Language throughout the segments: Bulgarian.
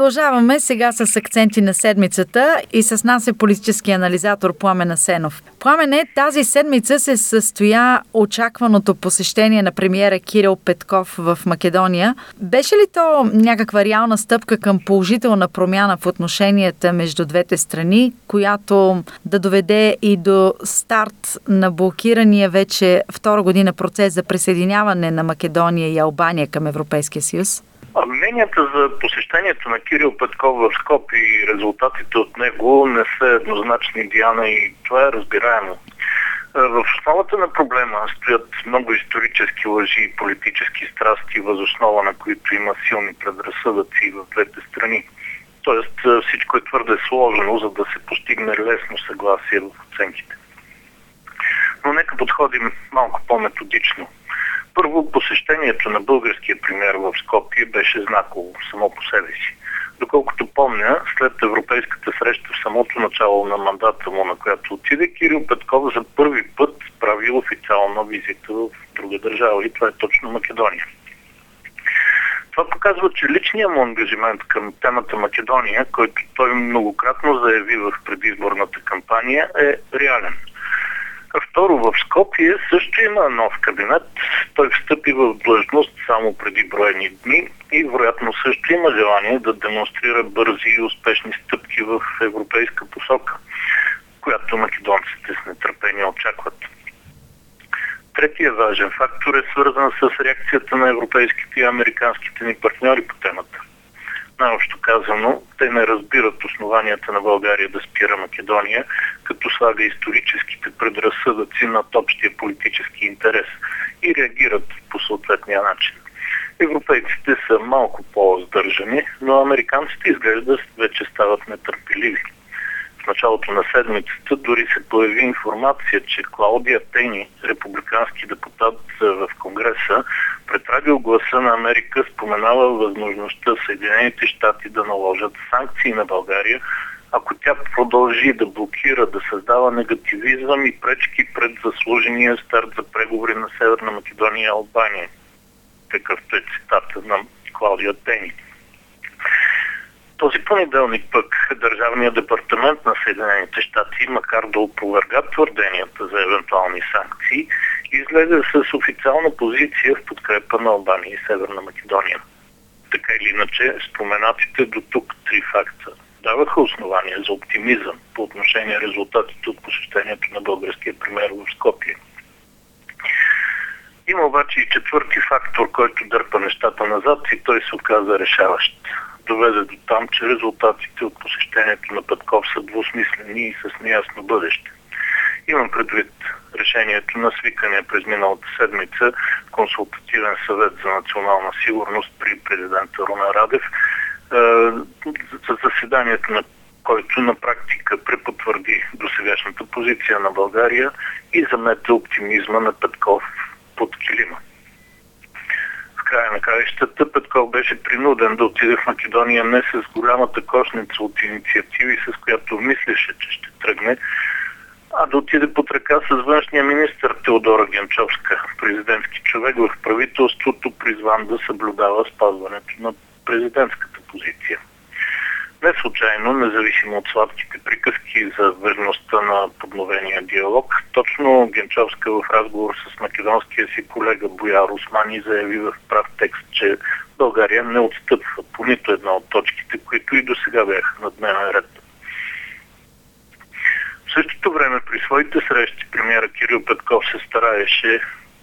Продължаваме сега с акценти на седмицата и с нас е политически анализатор Пламен Асенов. Пламене, тази седмица се състоя очакваното посещение на премиера Кирил Петков в Македония. Беше ли то някаква реална стъпка към положителна промяна в отношенията между двете страни, която да доведе и до старт на блокирания вече втора година процес за присъединяване на Македония и Албания към Европейския съюз? А мненията за посещението на Кирил Петков в Скоп и резултатите от него не са еднозначни, Диана, и това е разбираемо. В основата на проблема стоят много исторически лъжи и политически страсти, възоснова на които има силни предразсъдъци в двете страни. Тоест всичко е твърде сложено, за да се постигне лесно съгласие в оценките. Но нека подходим малко по-методично. Първо, посещението на българския премьер в Скопие беше знаково само по себе си. Доколкото помня, след европейската среща в самото начало на мандата му, на която отиде, Кирил Петков за първи път прави официална визита в друга държава и това е точно Македония. Това показва, че личният му ангажимент към темата Македония, който той многократно заяви в предизборната кампания, е реален – Второ, в Скопие също има нов кабинет. Той встъпи в длъжност само преди броени дни и вероятно също има желание да демонстрира бързи и успешни стъпки в европейска посока, която македонците с нетърпение очакват. Третия важен фактор е свързан с реакцията на европейските и американските ни партньори по темата. Най-общо казано, те не разбират основанията на България да спира Македония, като слага историческите предразсъдъци над общия политически интерес и реагират по съответния начин. Европейците са малко по-здържани, но американците изглежда вече стават нетърпеливи. В началото на седмицата дори се появи информация, че Клаудия Тени, републикански депутат в Конгреса, пред Гласа на Америка споменава възможността Съединените щати да наложат санкции на България, ако тя продължи да блокира, да създава негативизъм и пречки пред заслужения старт за преговори на Северна Македония и Албания. Такъвто е цитата на Клаудия Тени. Този понеделник пък Държавният департамент на Съединените щати, макар да опроверга твърденията за евентуални санкции, излезе с официална позиция в подкрепа на Албания и Северна Македония. Така или иначе, споменатите до тук три факта даваха основания за оптимизъм по отношение резултатите от посещението на българския премьер в Скопие. Има обаче и четвърти фактор, който дърпа нещата назад и той се оказа решаващ. Доведе до там, че резултатите от посещението на Петков са двусмислени и с неясно бъдеще. Имам предвид решението на свикане през миналата седмица консултативен съвет за национална сигурност при президента Руна Радев – за заседанието на който на практика препотвърди досегашната позиция на България и замете оптимизма на Петков под килима. Края на краищата Петков беше принуден да отиде в Македония не с голямата кошница от инициативи, с която мислеше, че ще тръгне, а да отиде под ръка с външния министр Теодора Генчовска, президентски човек в правителството, призван да съблюдава спазването на президентската позиция. Не случайно, независимо от сладките приказки за верността на подновения диалог, точно Генчовска в разговор с македонския си колега Бояр Османи заяви в прав текст, че България не отстъпва по нито една от точките, които и до сега бяха на дневен ред. В същото време при своите срещи премиера Кирил Петков се стараеше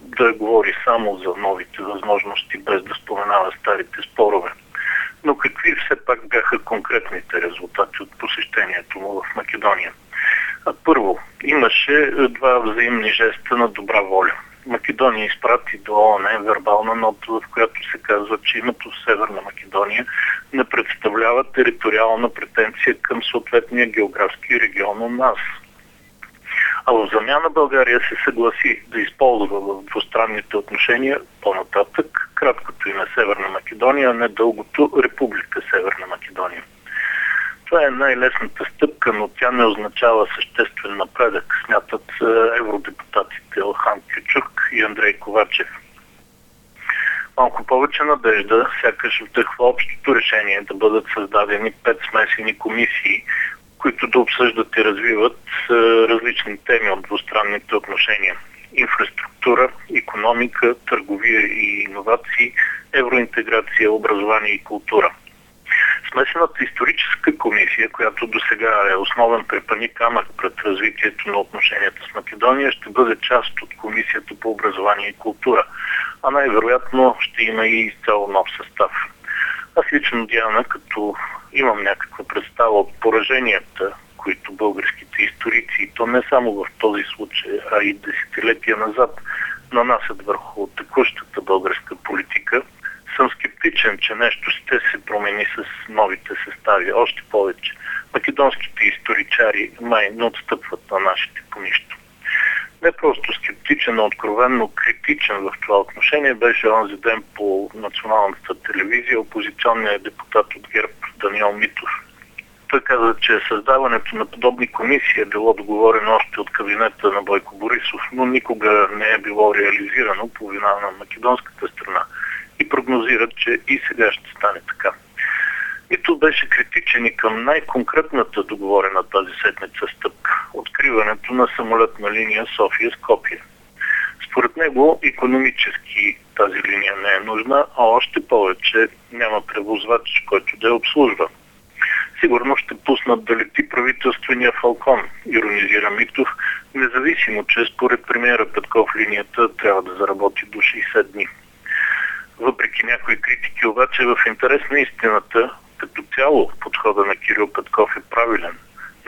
да говори само за новите възможности, без да споменава старите спорове. Но какви все пак бяха конкретните резултати от посещението му в Македония? Първо, имаше два взаимни жеста на добра воля. Македония изпрати до ООН вербална нота, в която се казва, че името Северна Македония не представлява териториална претенция към съответния географски регион у нас – а в замяна България се съгласи да използва в двустранните отношения по-нататък краткото име Северна Македония, а не дългото Република Северна Македония. Това е най-лесната стъпка, но тя не означава съществен напредък, смятат е, евродепутатите Елхан Кючук и Андрей Ковачев. малко повече надежда, сякаш вдъхва общото решение да бъдат създадени пет смесени комисии, които да обсъждат и развиват различни теми от двустранните отношения. Инфраструктура, економика, търговия и иновации, евроинтеграция, образование и култура. Смесената историческа комисия, която до сега е основен препани камък пред развитието на отношенията с Македония, ще бъде част от комисията по образование и култура, а най-вероятно ще има и изцяло нов състав. Аз лично, Диана, като имам някаква представа от пораженията, които българските историци, то не само в този случай, а и десетилетия назад, нанасят върху текущата българска политика, съм скептичен, че нещо ще се промени с новите състави. Още повече. Македонските историчари май не отстъпват на нашите по нищо. Не просто скептичен, но откровенно критичен в това отношение беше онзи ден по националната телевизия опозиционният депутат от ГЕРБ Даниел Митов. Той каза, че създаването на подобни комисии е било договорено още от кабинета на Бойко Борисов, но никога не е било реализирано по вина на македонската страна и прогнозират, че и сега ще стане така. Нито беше критичен и към най-конкретната договорена тази седмица стъпка – откриването на самолетна линия София-Скопия. Според него економически тази линия не е нужна, а още повече няма превозвач, който да я обслужва. Сигурно ще пуснат да лети правителствения Фалкон, иронизира Митов, независимо, че според премиера Петков линията трябва да заработи до 60 дни. Въпреки някои критики, обаче в интерес на истината, като цяло подхода на Кирил Петков е правилен.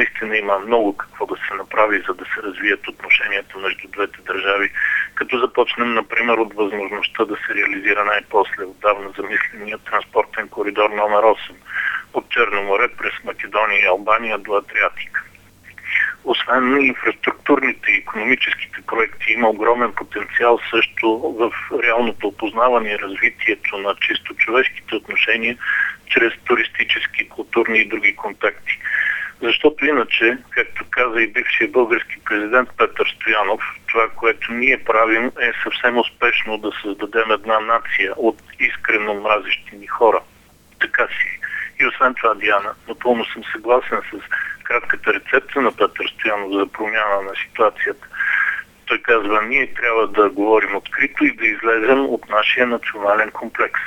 Наистина има много какво да се направи, за да се развият отношенията между двете държави, като започнем, например, от възможността да се реализира най-после отдавна замисления транспортен коридор номер 8 от Черно море през Македония и Албания до Адриатика. Освен инфраструктурните и економическите проекти, има огромен потенциал също в реалното опознаване и развитието на чисто човешките отношения чрез туристически, културни и други контакти. Защото иначе, както каза и бившия български президент Петър Стоянов, това, което ние правим е съвсем успешно да създадем една нация от искрено мразещи ни хора. Така си. И освен това, Диана, напълно съм съгласен с кратката рецепта на Петър Стоянов за промяна на ситуацията. Той казва, ние трябва да говорим открито и да излезем от нашия национален комплекс.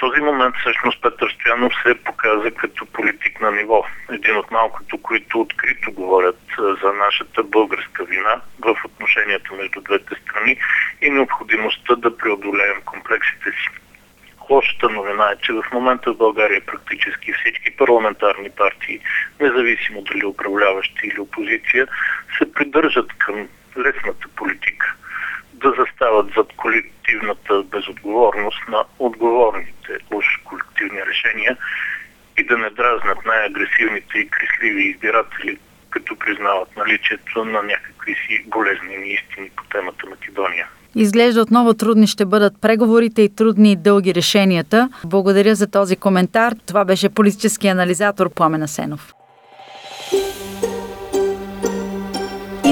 Този момент всъщност Петър Стоянов се показа като политик на ниво. Един от малкото, които открито говорят за нашата българска вина в отношенията между двете страни и необходимостта да преодолеем комплексите си. Лошата новина е, че в момента в България практически всички парламентарни партии, независимо дали управляващи или опозиция, се придържат към лесната политика да застават зад колективната безотговорност на отговорните уж колективни решения и да не дразнат най-агресивните и крисливи избиратели, като признават наличието на някакви си болезнени истини по темата Македония. Изглежда отново трудни ще бъдат преговорите и трудни и дълги решенията. Благодаря за този коментар. Това беше политически анализатор Пламена Сенов.